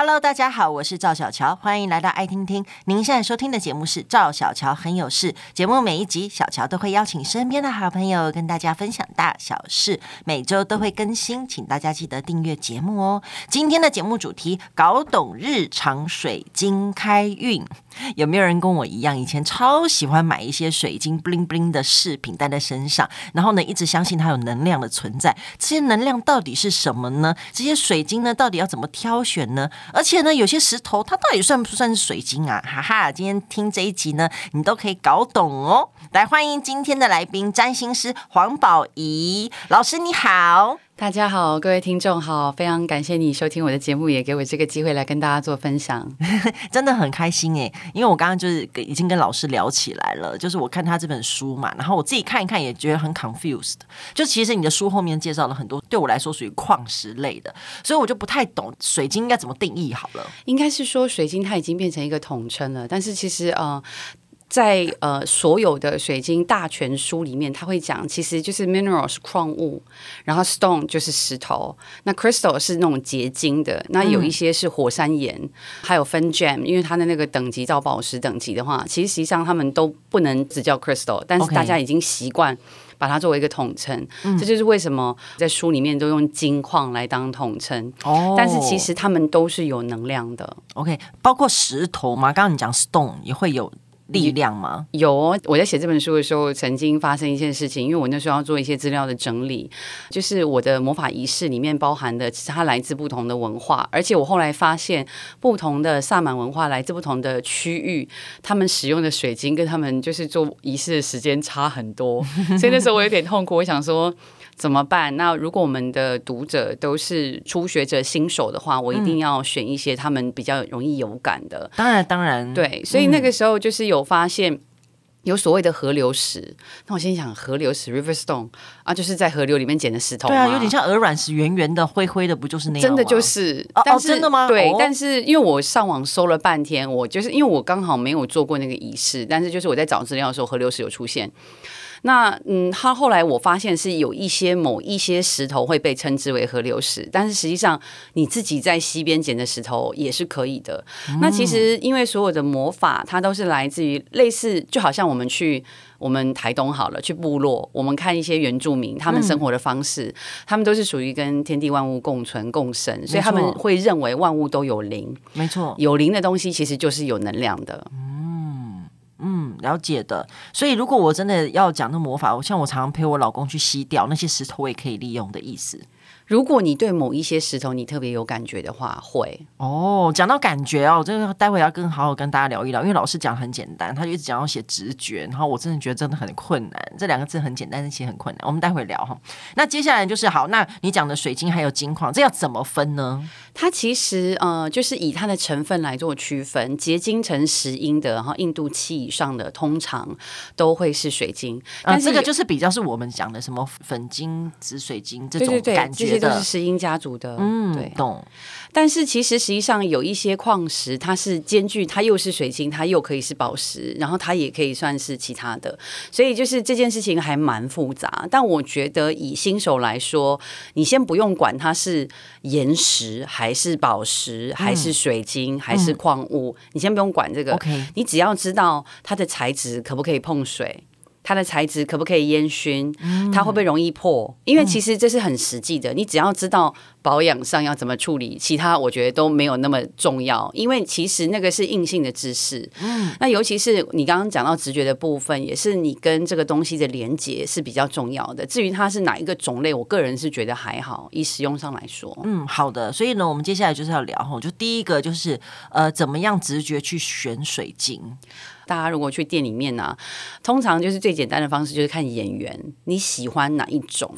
Hello，大家好，我是赵小乔，欢迎来到爱听听。您现在收听的节目是赵小乔很有事。节目每一集，小乔都会邀请身边的好朋友跟大家分享大小事，每周都会更新，请大家记得订阅节目哦。今天的节目主题：搞懂日常水晶开运。有没有人跟我一样，以前超喜欢买一些水晶 bling bling 的饰品戴在身上，然后呢，一直相信它有能量的存在。这些能量到底是什么呢？这些水晶呢，到底要怎么挑选呢？而且呢，有些石头它到底算不算是水晶啊？哈哈，今天听这一集呢，你都可以搞懂哦。来，欢迎今天的来宾，占星师黄宝仪老师，你好。大家好，各位听众好，非常感谢你收听我的节目，也给我这个机会来跟大家做分享，真的很开心诶，因为我刚刚就是已经跟老师聊起来了，就是我看他这本书嘛，然后我自己看一看也觉得很 confused，就其实你的书后面介绍了很多，对我来说属于矿石类的，所以我就不太懂水晶应该怎么定义好了。应该是说水晶它已经变成一个统称了，但是其实呃。在呃所有的水晶大全书里面，他会讲，其实就是 mineral 是矿物，然后 stone 就是石头，那 crystal 是那种结晶的，那有一些是火山岩，嗯、还有分 gem，因为它的那个等级到宝石等级的话，其实实际上他们都不能只叫 crystal，但是大家已经习惯把它作为一个统称，嗯、这就是为什么在书里面都用金矿来当统称。哦，但是其实他们都是有能量的。OK，包括石头嘛，刚刚你讲 stone 也会有。力量吗？有哦，我在写这本书的时候，曾经发生一件事情，因为我那时候要做一些资料的整理，就是我的魔法仪式里面包含的，其实它来自不同的文化，而且我后来发现，不同的萨满文化来自不同的区域，他们使用的水晶跟他们就是做仪式的时间差很多，所以那时候我有点痛苦，我想说。怎么办？那如果我们的读者都是初学者、新手的话，我一定要选一些他们比较容易有感的。当然，当然，对。所以那个时候就是有发现有所谓的河流石。嗯、那我心想，河流石 （River Stone） 啊，就是在河流里面捡的石头。对啊，有点像鹅卵石，圆圆的、灰灰的，不就是那样？真的就是。哦，哦，真的吗？对。哦、但是因为我上网搜了半天，我就是因为我刚好没有做过那个仪式，但是就是我在找资料的时候，河流石有出现。那嗯，他后来我发现是有一些某一些石头会被称之为河流石，但是实际上你自己在溪边捡的石头也是可以的。嗯、那其实因为所有的魔法，它都是来自于类似，就好像我们去我们台东好了，去部落，我们看一些原住民他们生活的方式，嗯、他们都是属于跟天地万物共存共生，所以他们会认为万物都有灵。没错，有灵的东西其实就是有能量的。嗯，嗯了解的。所以，如果我真的要讲那魔法，我像我常常陪我老公去吸掉那些石头，我也可以利用的意思。如果你对某一些石头你特别有感觉的话，会哦。讲到感觉哦，这个待会要跟好好跟大家聊一聊，因为老师讲很简单，他就一直讲要写直觉，然后我真的觉得真的很困难。这两个字很简单，但其实很困难。我们待会聊哈。那接下来就是好，那你讲的水晶还有金矿，这要怎么分呢？它其实呃，就是以它的成分来做区分，结晶成石英的，然后硬度七以上的，通常都会是水晶。但这个就是比较是我们讲的什么粉晶、紫水晶这种感觉。都是石英家族的，嗯，对，懂。但是其实实际上有一些矿石，它是兼具，它又是水晶，它又可以是宝石，然后它也可以算是其他的。所以就是这件事情还蛮复杂。但我觉得以新手来说，你先不用管它是岩石还是宝石，还是水晶，嗯、还是矿物，嗯、你先不用管这个。OK，你只要知道它的材质可不可以碰水。它的材质可不可以烟熏？它会不会容易破？因为其实这是很实际的，你只要知道保养上要怎么处理，其他我觉得都没有那么重要。因为其实那个是硬性的知识。嗯，那尤其是你刚刚讲到直觉的部分，也是你跟这个东西的连接是比较重要的。至于它是哪一个种类，我个人是觉得还好，以使用上来说。嗯，好的。所以呢，我们接下来就是要聊哈，就第一个就是呃，怎么样直觉去选水晶。大家如果去店里面呢、啊，通常就是最简单的方式就是看眼缘，你喜欢哪一种？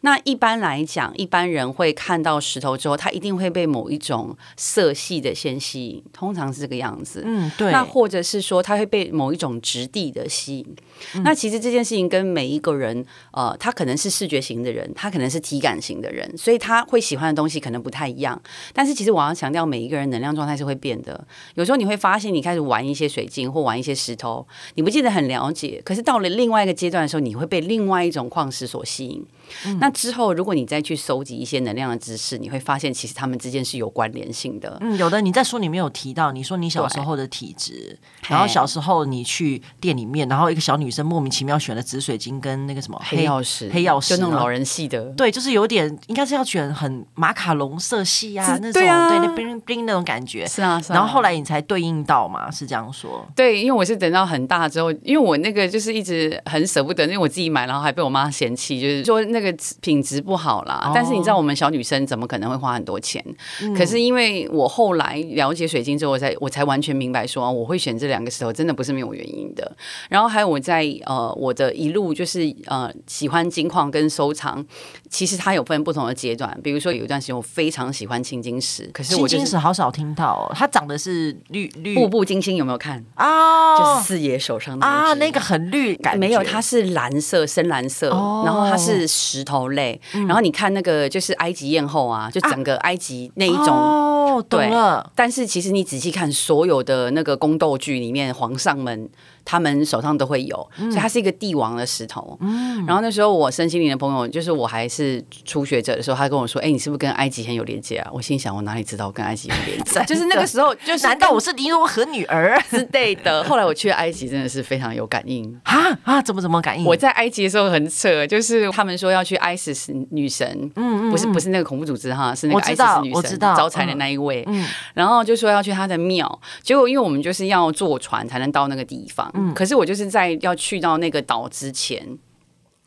那一般来讲，一般人会看到石头之后，他一定会被某一种色系的先吸引，通常是这个样子。嗯，对。那或者是说，他会被某一种质地的吸引。嗯、那其实这件事情跟每一个人，呃，他可能是视觉型的人，他可能是体感型的人，所以他会喜欢的东西可能不太一样。但是其实我要强调，每一个人能量状态是会变的。有时候你会发现，你开始玩一些水晶或玩一些石头，你不记得很了解，可是到了另外一个阶段的时候，你会被另外一种矿石所吸引。嗯、那之后，如果你再去搜集一些能量的知识，你会发现其实他们之间是有关联性的。嗯，有的你在书里面有提到，你说你小时候的体质，然后小时候你去店里面，然后一个小女生莫名其妙选了紫水晶跟那个什么黑曜石，黑曜石就那种老人系的，对，就是有点应该是要选很马卡龙色系啊那种，对那 bling bling 那种感觉，是啊，是啊。然后后来你才对应到嘛，是这样说？对，因为我是等到很大之后，因为我那个就是一直很舍不得，因为我自己买，然后还被我妈嫌弃，就是说那个品质不好啦。哦、但是你知道，我们小女生怎么可能会花很多钱？嗯、可是因为我后来了解水晶之后，我才我才完全明白说，我会选这两个石头，真的不是没有原因的。然后还有我在呃我的一路就是呃喜欢金矿跟收藏，其实它有分不同的阶段。比如说有一段时间我非常喜欢青金石，可是我、就是、青金石好少听到、哦，它长的是绿绿步步惊心，有没有看啊？哦、就是四爷手上的啊，那个很绿感，没有，它是蓝色深蓝色，哦、然后它是石头类，嗯、然后你看那个就是埃及艳后啊，就整个埃及那一种。啊哦，懂了。但是其实你仔细看，所有的那个宫斗剧里面，皇上们。他们手上都会有，所以它是一个帝王的石头。嗯，然后那时候我身心灵的朋友，就是我还是初学者的时候，他跟我说：“哎，你是不是跟埃及很有连接啊？”我心想：“我哪里知道我跟埃及有连接？” 就是那个时候，就是 难道我是尼罗河女儿 之类的？后来我去埃及，真的是非常有感应啊啊！怎么怎么感应？我在埃及的时候很扯，就是他们说要去 ISIS 女神，嗯嗯，不是不是那个恐怖组织哈，是那个 ISIS 女神招财的那一位，嗯，然后就说要去他的庙，结果因为我们就是要坐船才能到那个地方。嗯，可是我就是在要去到那个岛之前。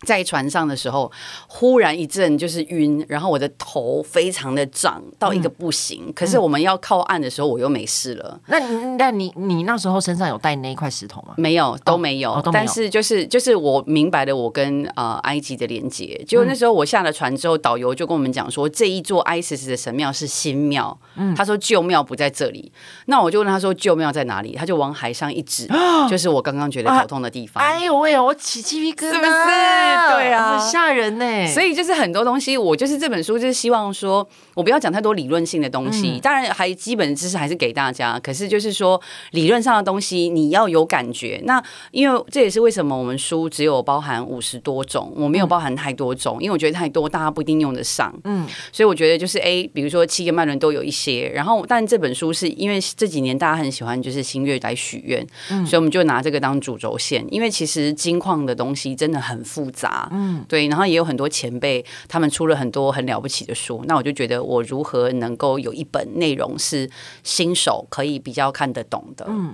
在船上的时候，忽然一阵就是晕，然后我的头非常的胀到一个不行。嗯、可是我们要靠岸的时候，我又没事了。那那你你那时候身上有带那一块石头吗？没有，都没有。哦哦、但是就是就是我明白了，我跟呃埃及的连接。就那时候我下了船之后，导游就跟我们讲说，这一座 ISIS 的神庙是新庙。嗯，他说旧庙不在这里。那我就问他说旧庙在哪里？他就往海上一指，就是我刚刚觉得头痛的地方。啊、哎呦喂，我起鸡皮疙瘩，是不是？对啊，很吓人呢。所以就是很多东西，我就是这本书就是希望说，我不要讲太多理论性的东西，当然还基本知识还是给大家。可是就是说，理论上的东西你要有感觉。那因为这也是为什么我们书只有包含五十多种，我没有包含太多种，因为我觉得太多大家不一定用得上。嗯，所以我觉得就是 A，，比如说七个脉轮都有一些。然后，但这本书是因为这几年大家很喜欢就是新月来许愿，所以我们就拿这个当主轴线。因为其实金矿的东西真的很复杂。嗯，对，然后也有很多前辈，他们出了很多很了不起的书。那我就觉得，我如何能够有一本内容是新手可以比较看得懂的？嗯，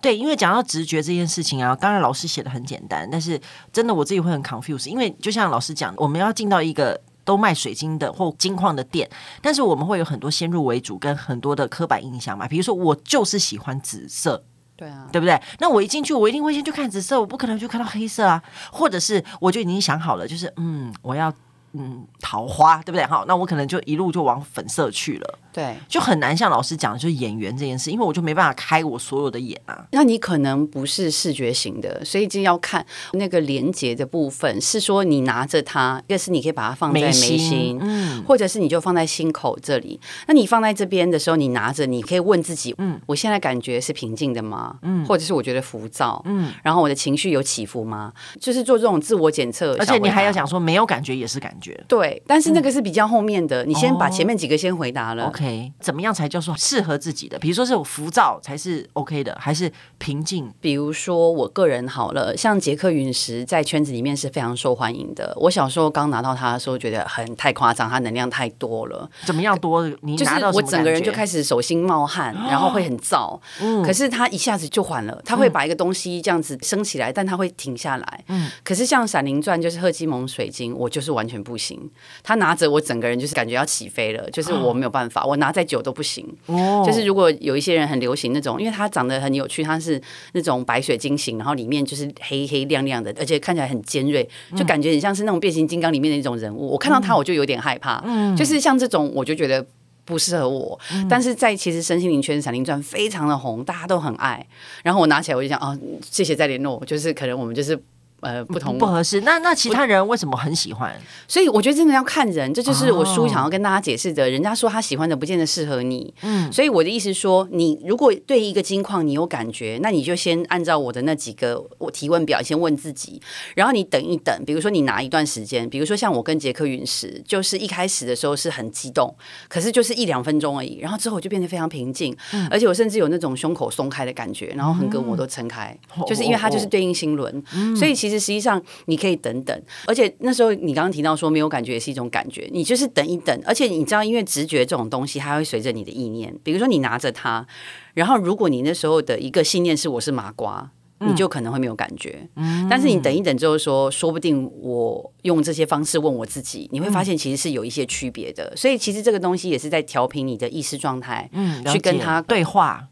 对，因为讲到直觉这件事情啊，当然老师写的很简单，但是真的我自己会很 confuse，因为就像老师讲，我们要进到一个都卖水晶的或金矿的店，但是我们会有很多先入为主跟很多的刻板印象嘛，比如说我就是喜欢紫色。对啊，对不对？那我一进去，我一定会先去看紫色，我不可能去看到黑色啊，或者是我就已经想好了，就是嗯，我要。嗯，桃花对不对？好，那我可能就一路就往粉色去了。对，就很难像老师讲的，就是演员这件事，因为我就没办法开我所有的眼啊。那你可能不是视觉型的，所以就要看那个连接的部分，是说你拿着它，一个是你可以把它放在眉心，嗯，或者是你就放在心口这里。那你放在这边的时候，你拿着，你可以问自己，嗯，我现在感觉是平静的吗？嗯，或者是我觉得浮躁，嗯，然后我的情绪有起伏吗？就是做这种自我检测，而且你还要讲说没有感觉也是感觉。对，但是那个是比较后面的，嗯、你先把前面几个先回答了。哦、OK，怎么样才叫做适合自己的？比如说是浮躁才是 OK 的，还是平静？比如说我个人好了，像杰克陨石在圈子里面是非常受欢迎的。我小时候刚拿到它的时候，觉得很太夸张，它能量太多了。怎么样多？你拿到就是我整个人就开始手心冒汗，哦、然后会很燥。嗯，可是它一下子就缓了，它会把一个东西这样子升起来，嗯、但它会停下来。嗯，可是像闪灵传就是赫基蒙水晶，我就是完全不行。他拿着我整个人就是感觉要起飞了，就是我没有办法，我拿再久都不行。哦，就是如果有一些人很流行那种，因为他长得很有趣，他是那种白水晶型，然后里面就是黑黑亮亮的，而且看起来很尖锐，就感觉很像是那种变形金刚里面的一种人物。我看到他我就有点害怕，嗯，就是像这种我就觉得不适合我。但是在其实身心灵圈，闪灵传非常的红，大家都很爱。然后我拿起来我就想，哦，谢谢再联络，就是可能我们就是。呃不同不合适。那那其他人为什么很喜欢？所以我觉得真的要看人，这就是我书想要跟大家解释的。人家说他喜欢的，不见得适合你。嗯，所以我的意思说，你如果对一个金矿你有感觉，那你就先按照我的那几个我提问表先问自己，然后你等一等。比如说你拿一段时间，比如说像我跟杰克陨石，就是一开始的时候是很激动，可是就是一两分钟而已，然后之后我就变得非常平静，嗯、而且我甚至有那种胸口松开的感觉，然后横膈膜都撑开，嗯、就是因为它就是对应心轮，嗯、所以其实实际上你可以等等，而且那时候你刚刚提到说没有感觉也是一种感觉，你就是等一等，而且你知道，因为直觉这种东西，它会随着你的意念，比如说你拿着它，然后如果你那时候的一个信念是我是麻瓜。你就可能会没有感觉，嗯、但是你等一等之后说，说不定我用这些方式问我自己，你会发现其实是有一些区别的。嗯、所以其实这个东西也是在调频你的意识状态，嗯，去跟他对话。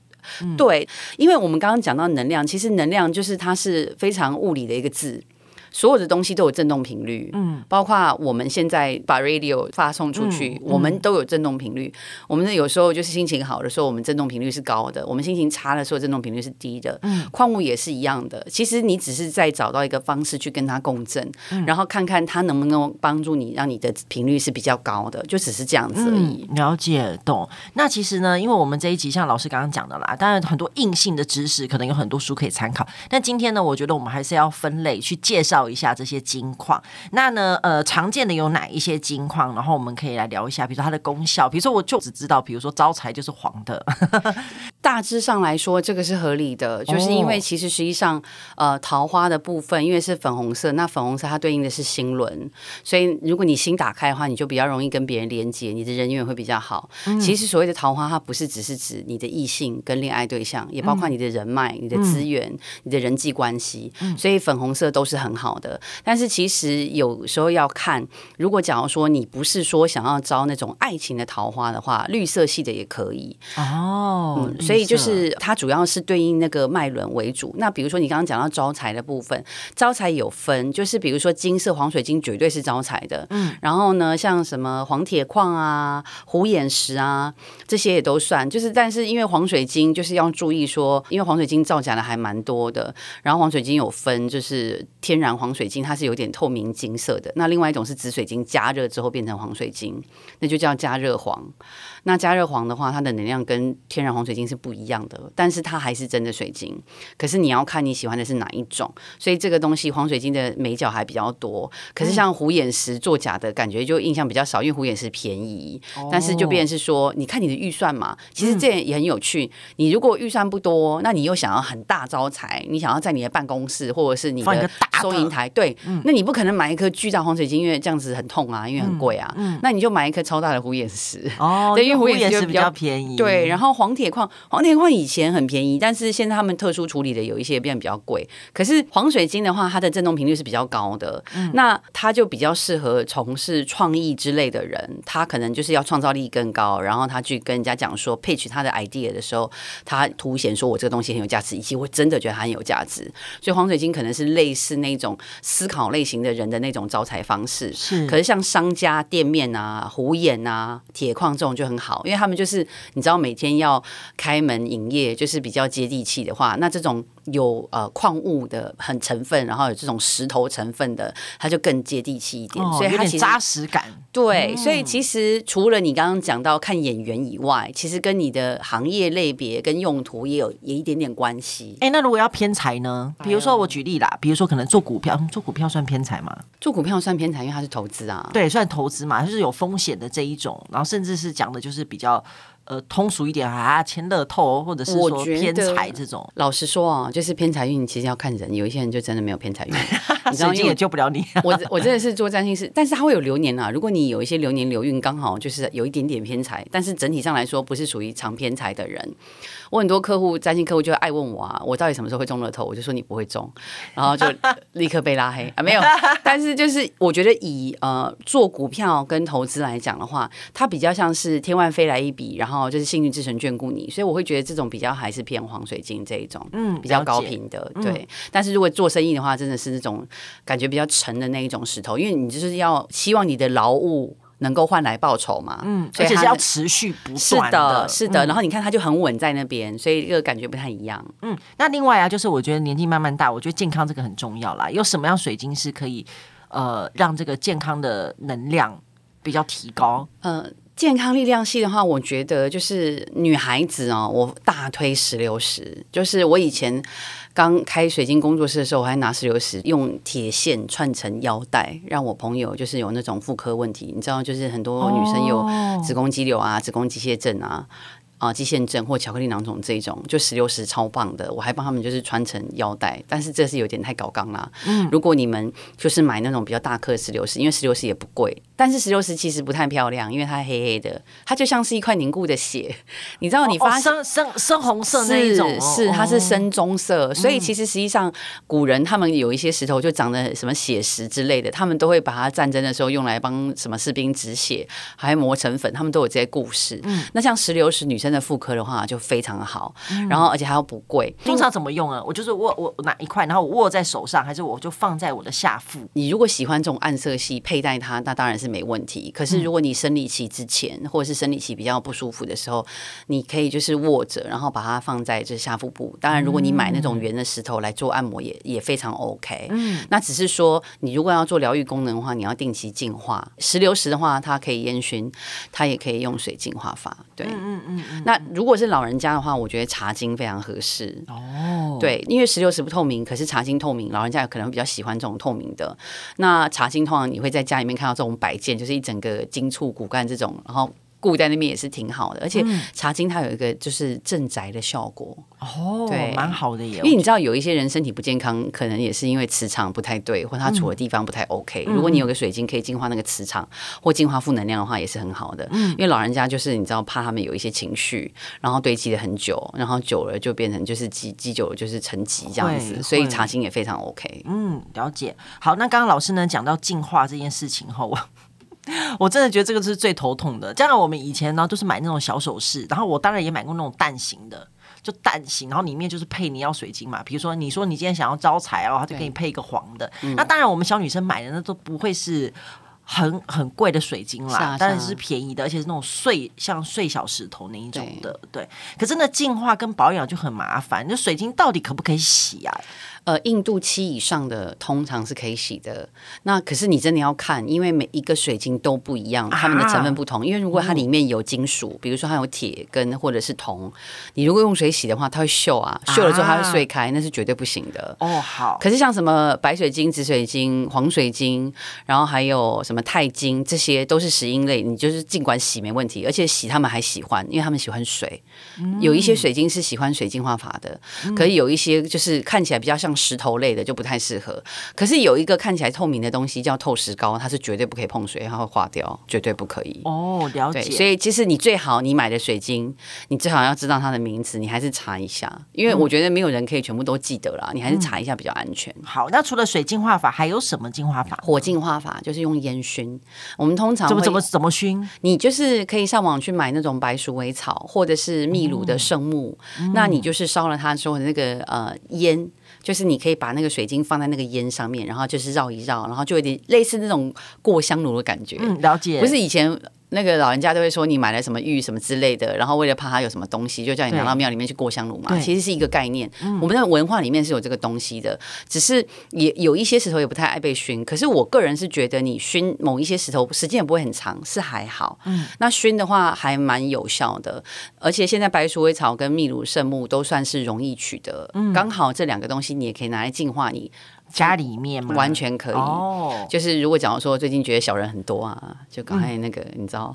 对，因为我们刚刚讲到能量，其实能量就是它是非常物理的一个字。所有的东西都有振动频率，嗯，包括我们现在把 radio 发送出去，我们都有振动频率。我们有时候就是心情好的时候，我们振动频率是高的；我们心情差的时候，振动频率是低的。嗯，矿物也是一样的。其实你只是在找到一个方式去跟它共振，嗯、然后看看它能不能帮助你，让你的频率是比较高的，就只是这样子而已。嗯、了解，懂。那其实呢，因为我们这一集像老师刚刚讲的啦，当然很多硬性的知识可能有很多书可以参考。但今天呢，我觉得我们还是要分类去介绍。一下这些金矿，那呢，呃，常见的有哪一些金矿？然后我们可以来聊一下，比如说它的功效。比如说，我就只知道，比如说招财就是黄的。大致上来说，这个是合理的，就是因为其实实际上，呃，桃花的部分因为是粉红色，那粉红色它对应的是心轮，所以如果你心打开的话，你就比较容易跟别人连接，你的人缘会比较好。嗯、其实所谓的桃花，它不是只是指你的异性跟恋爱对象，也包括你的人脉、嗯、你的资源、嗯、你的人际关系。嗯、所以粉红色都是很好。好的，但是其实有时候要看，如果假如说你不是说想要招那种爱情的桃花的话，绿色系的也可以哦。嗯，所以就是它主要是对应那个脉轮为主。那比如说你刚刚讲到招财的部分，招财有分，就是比如说金色黄水晶绝对是招财的，嗯，然后呢，像什么黄铁矿啊、虎眼石啊这些也都算。就是但是因为黄水晶就是要注意说，因为黄水晶造假的还蛮多的，然后黄水晶有分，就是天然。黄水晶它是有点透明金色的，那另外一种是紫水晶加热之后变成黄水晶，那就叫加热黄。那加热黄的话，它的能量跟天然黄水晶是不一样的，但是它还是真的水晶。可是你要看你喜欢的是哪一种，所以这个东西黄水晶的美角还比较多。可是像虎眼石作假的感觉就印象比较少，因为虎眼石便宜，但是就变成是说，你看你的预算嘛。其实这也很有趣。你如果预算不多，那你又想要很大招财，你想要在你的办公室或者是你的收银台，对，那你不可能买一颗巨大黄水晶，因为这样子很痛啊，因为很贵啊。那你就买一颗超大的虎眼石哦，对。因为虎眼石比较便宜，对。然后黄铁矿，黄铁矿以前很便宜，但是现在他们特殊处理的有一些变比较贵。可是黄水晶的话，它的振动频率是比较高的，嗯、那它就比较适合从事创意之类的人。他可能就是要创造力更高，然后他去跟人家讲说 pitch 他的 idea 的时候，他凸显说我这个东西很有价值，以及我真的觉得它很有价值。所以黄水晶可能是类似那种思考类型的人的那种招财方式。是，可是像商家店面啊、虎眼啊、铁矿这种就很好。好，因为他们就是你知道每天要开门营业，就是比较接地气的话，那这种有呃矿物的很成分，然后有这种石头成分的，它就更接地气一点，哦、所以它扎实感。对，嗯、所以其实除了你刚刚讲到看演员以外，其实跟你的行业类别跟用途也有也一点点关系。哎，那如果要偏财呢？比如说我举例啦，比如说可能做股票，做股票算偏财吗？做股票算偏财，因为它是投资啊。对，算投资嘛，就是有风险的这一种，然后甚至是讲的就。是比较呃通俗一点啊，签乐透或者是说偏财这种。老实说啊，就是偏财运，其实要看人，有一些人就真的没有偏财运，你知道，因为也救不了你。我我真的是做占星师，但是它会有流年啊。如果你有一些流年流运刚好就是有一点点偏财，但是整体上来说不是属于长偏财的人。我很多客户占星客户就会爱问我啊，我到底什么时候会中了头？我就说你不会中，然后就立刻被拉黑啊。没有，但是就是我觉得以呃做股票跟投资来讲的话，它比较像是天外飞来一笔，然后就是幸运之神眷顾你，所以我会觉得这种比较还是偏黄水晶这一种，嗯，比较高频的，对。嗯、但是如果做生意的话，真的是那种感觉比较沉的那一种石头，因为你就是要希望你的劳务。能够换来报酬嘛。嗯，而且是要持续不断的。是的，是的。嗯、然后你看，它就很稳在那边，所以这个感觉不太一样。嗯，那另外啊，就是我觉得年纪慢慢大，我觉得健康这个很重要啦。有什么样水晶是可以呃让这个健康的能量比较提高？嗯。呃健康力量系的话，我觉得就是女孩子哦，我大推石榴石。就是我以前刚开水晶工作室的时候，我还拿石榴石用铁线串成腰带，让我朋友就是有那种妇科问题，你知道，就是很多女生有子宫肌瘤啊、子宫肌腺症啊。啊，肌腺症或巧克力囊肿这种，就石榴石超棒的，我还帮他们就是穿成腰带，但是这是有点太高纲啦。嗯，如果你们就是买那种比较大颗的石榴石，因为石榴石也不贵，但是石榴石其实不太漂亮，因为它黑黑的，它就像是一块凝固的血。你知道你发现、哦哦、深深深红色那一种，是它是深棕色，哦、所以其实实际上古人他们有一些石头就长得什么血石之类的，他们都会把它战争的时候用来帮什么士兵止血，还磨成粉，他们都有这些故事。嗯，那像石榴石女生。的妇科的话就非常好，嗯、然后而且还要不贵。通常怎么用啊？我就是握我拿一块，然后我握在手上，还是我就放在我的下腹？你如果喜欢这种暗色系佩戴它，那当然是没问题。可是如果你生理期之前，或者是生理期比较不舒服的时候，你可以就是握着，然后把它放在这下腹部。当然，如果你买那种圆的石头来做按摩也，也也非常 OK。嗯，那只是说你如果要做疗愈功能的话，你要定期净化。石榴石的话，它可以烟熏，它也可以用水净化法。对，嗯嗯嗯。那如果是老人家的话，我觉得茶晶非常合适哦。对，因为石榴石不透明，可是茶晶透明，老人家有可能比较喜欢这种透明的。那茶晶通常你会在家里面看到这种摆件，就是一整个金簇骨干这种，然后。固在那边也是挺好的，而且茶晶它有一个就是镇宅的效果哦，对，蛮好的耶。因为你知道有一些人身体不健康，可能也是因为磁场不太对，或他处的地方不太 OK。嗯、如果你有个水晶可以净化那个磁场或净化负能量的话，也是很好的。嗯，因为老人家就是你知道怕他们有一些情绪，然后堆积了很久，然后久了就变成就是积积久了就是沉积这样子，所以茶晶也非常 OK。嗯，了解。好，那刚刚老师呢讲到净化这件事情后，我。我真的觉得这个是最头痛的。加上我们以前呢都是买那种小首饰，然后我当然也买过那种蛋形的，就蛋形，然后里面就是配你要水晶嘛。比如说你说你今天想要招财哦，他就给你配一个黄的。对那当然我们小女生买的那都不会是很很贵的水晶啦，当然是便宜的，而且是那种碎像碎小石头那一种的。对，对，可是那净化跟保养就很麻烦。那水晶到底可不可以洗啊？呃，硬度七以上的通常是可以洗的。那可是你真的要看，因为每一个水晶都不一样，它们的成分不同。啊、因为如果它里面有金属，嗯、比如说它有铁跟或者是铜，你如果用水洗的话，它会锈啊，锈了之后它会碎开，啊、那是绝对不行的。哦，好。可是像什么白水晶、紫水晶、黄水晶，然后还有什么钛金，这些都是石英类，你就是尽管洗没问题，而且洗他们还喜欢，因为他们喜欢水。嗯、有一些水晶是喜欢水净化法的，嗯、可以有一些就是看起来比较像。石头类的就不太适合，可是有一个看起来透明的东西叫透石膏，它是绝对不可以碰水，它会化掉，绝对不可以。哦，了解。所以其实你最好你买的水晶，你最好要知道它的名字，你还是查一下，因为我觉得没有人可以全部都记得啦，你还是查一下比较安全。嗯、好，那除了水净化法，还有什么净化法？火净化法就是用烟熏。我们通常怎么怎么怎么熏？你就是可以上网去买那种白鼠尾草或者是秘鲁的圣木，嗯、那你就是烧了它之后的那个呃烟。就是你可以把那个水晶放在那个烟上面，然后就是绕一绕，然后就有点类似那种过香炉的感觉。嗯，了解。不是以前。那个老人家都会说，你买了什么玉什么之类的，然后为了怕他有什么东西，就叫你拿到庙里面去过香炉嘛。其实是一个概念，嗯、我们的文化里面是有这个东西的，只是也有一些石头也不太爱被熏。可是我个人是觉得，你熏某一些石头时间也不会很长，是还好。嗯，那熏的话还蛮有效的，而且现在白鼠尾草跟秘鲁圣木都算是容易取得，嗯、刚好这两个东西你也可以拿来净化你。家里面吗？完全可以。哦，就是如果假如说最近觉得小人很多啊，就刚才那个，你知道，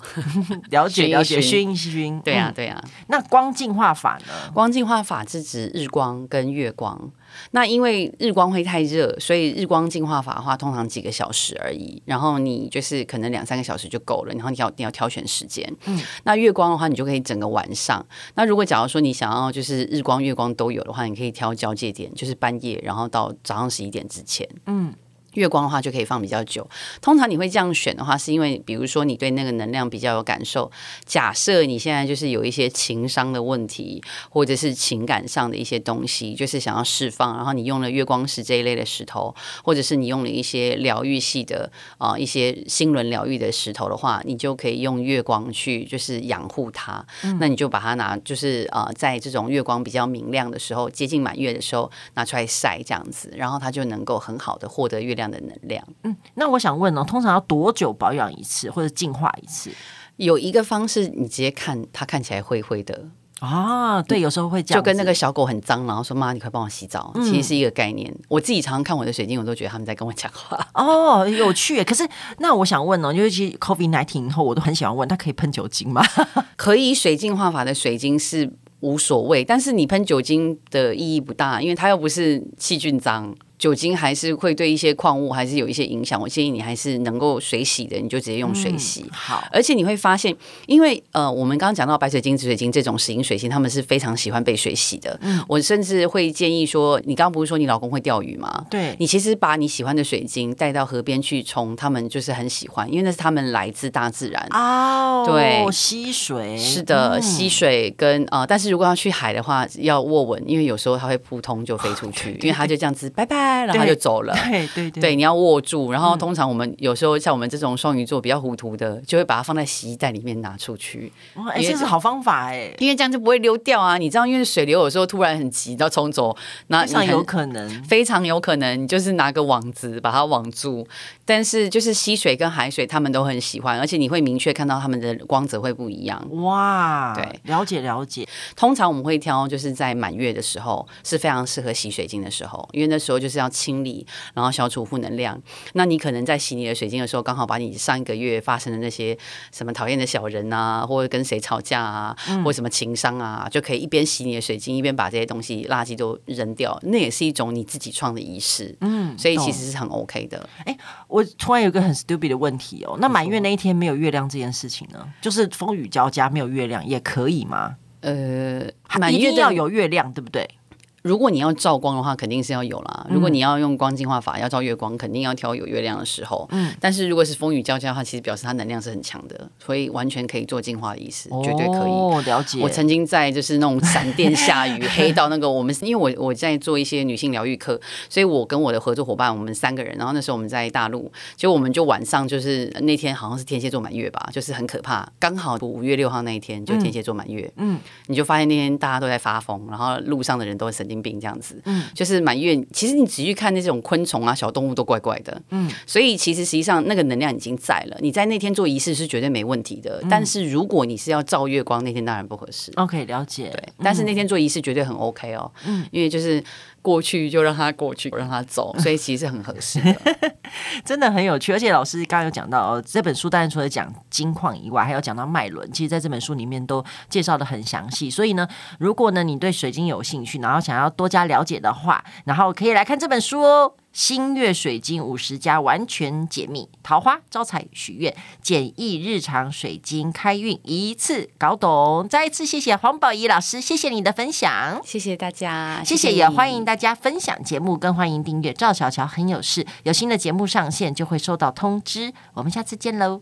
了 解了解，熏一熏。对呀对呀。那光净化法呢？光净化法是指日光跟月光。那因为日光会太热，所以日光净化法的话，通常几个小时而已。然后你就是可能两三个小时就够了。然后你要你要挑选时间。嗯。那月光的话，你就可以整个晚上。那如果假如说你想要就是日光月光都有的话，你可以挑交界点，就是半夜，然后到早上十一点之前。嗯。月光的话就可以放比较久。通常你会这样选的话，是因为比如说你对那个能量比较有感受。假设你现在就是有一些情商的问题，或者是情感上的一些东西，就是想要释放，然后你用了月光石这一类的石头，或者是你用了一些疗愈系的啊、呃、一些心轮疗愈的石头的话，你就可以用月光去就是养护它。嗯、那你就把它拿，就是啊、呃，在这种月光比较明亮的时候，接近满月的时候拿出来晒，这样子，然后它就能够很好的获得月亮。这样的能量，嗯，那我想问呢，通常要多久保养一次或者净化一次？有一个方式，你直接看它看起来灰灰的啊，对，有时候会这样，就跟那个小狗很脏，然后说妈，你快帮我洗澡，嗯、其实是一个概念。我自己常常看我的水晶，我都觉得他们在跟我讲话。哦，有趣。可是那我想问呢，因为其实 COVID-19 以后，我都很喜欢问，它可以喷酒精吗？可以，水净化法的水晶是无所谓，但是你喷酒精的意义不大，因为它又不是细菌脏。酒精还是会对一些矿物还是有一些影响，我建议你还是能够水洗的，你就直接用水洗。嗯、好，而且你会发现，因为呃，我们刚刚讲到白水晶、紫水晶这种石英水晶，他们是非常喜欢被水洗的。嗯，我甚至会建议说，你刚刚不是说你老公会钓鱼吗？对，你其实把你喜欢的水晶带到河边去冲，他们就是很喜欢，因为那是他们来自大自然。哦，对，吸水是的，溪、嗯、水跟呃，但是如果要去海的话，要握稳，因为有时候它会扑通就飞出去，哦、因为它就这样子，拜拜。然后他就走了，对对对，对，你要握住。然后通常我们有时候像我们这种双鱼座比较糊涂的，就会把它放在洗衣袋里面拿出去。哎，这是好方法哎，因为这样就不会溜掉啊。你知道，因为水流有时候突然很急要冲走，那非常有可能，非常有可能，你就是拿个网子把它网住。但是就是溪水跟海水，他们都很喜欢，而且你会明确看到他们的光泽会不一样。哇，对，了解了解。通常我们会挑就是在满月的时候是非常适合洗水晶的时候，因为那时候就是要清理。然后消除负能量，那你可能在洗你的水晶的时候，刚好把你上一个月发生的那些什么讨厌的小人啊，或者跟谁吵架啊，嗯、或什么情商啊，就可以一边洗你的水晶，一边把这些东西垃圾都扔掉。那也是一种你自己创的仪式，嗯，所以其实是很 OK 的。哎，我突然有个很 stupid 的问题哦，那满月那一天没有月亮这件事情呢？就是风雨交加没有月亮也可以吗？呃，满月要有月亮，对不对？如果你要照光的话，肯定是要有啦。如果你要用光净化法，要照月光，肯定要挑有月亮的时候。嗯。但是如果是风雨交加的话，其实表示它能量是很强的，所以完全可以做净化的意思，绝对可以。哦，了解。我曾经在就是那种闪电下雨黑到那个我们，因为我 我在做一些女性疗愈课，所以我跟我的合作伙伴，我们三个人，然后那时候我们在大陆，就我们就晚上就是那天好像是天蝎座满月吧，就是很可怕，刚好五月六号那一天就天蝎座满月。嗯。你就发现那天大家都在发疯，然后路上的人都很神经病这样子。嗯，就是满月，其实你仔细看那种昆虫啊、小动物都怪怪的。嗯，所以其实实际上那个能量已经在了，你在那天做仪式是绝对没问题的。嗯、但是如果你是要照月光，那天当然不合适。OK，了解。对，但是那天做仪式绝对很 OK 哦。嗯，因为就是。过去就让他过去，让他走，所以其实很合适的，真的很有趣。而且老师刚刚有讲到哦，这本书当然除了讲金矿以外，还有讲到脉轮，其实在这本书里面都介绍的很详细。所以呢，如果呢你对水晶有兴趣，然后想要多加了解的话，然后可以来看这本书哦。新月水晶五十家完全解密，桃花招财许愿，简易日常水晶开运，一次搞懂。再一次谢谢黄宝仪老师，谢谢你的分享，谢谢大家，谢谢，也欢迎大家分享节目，更欢迎订阅赵小乔很有事，有新的节目上线就会收到通知。我们下次见喽。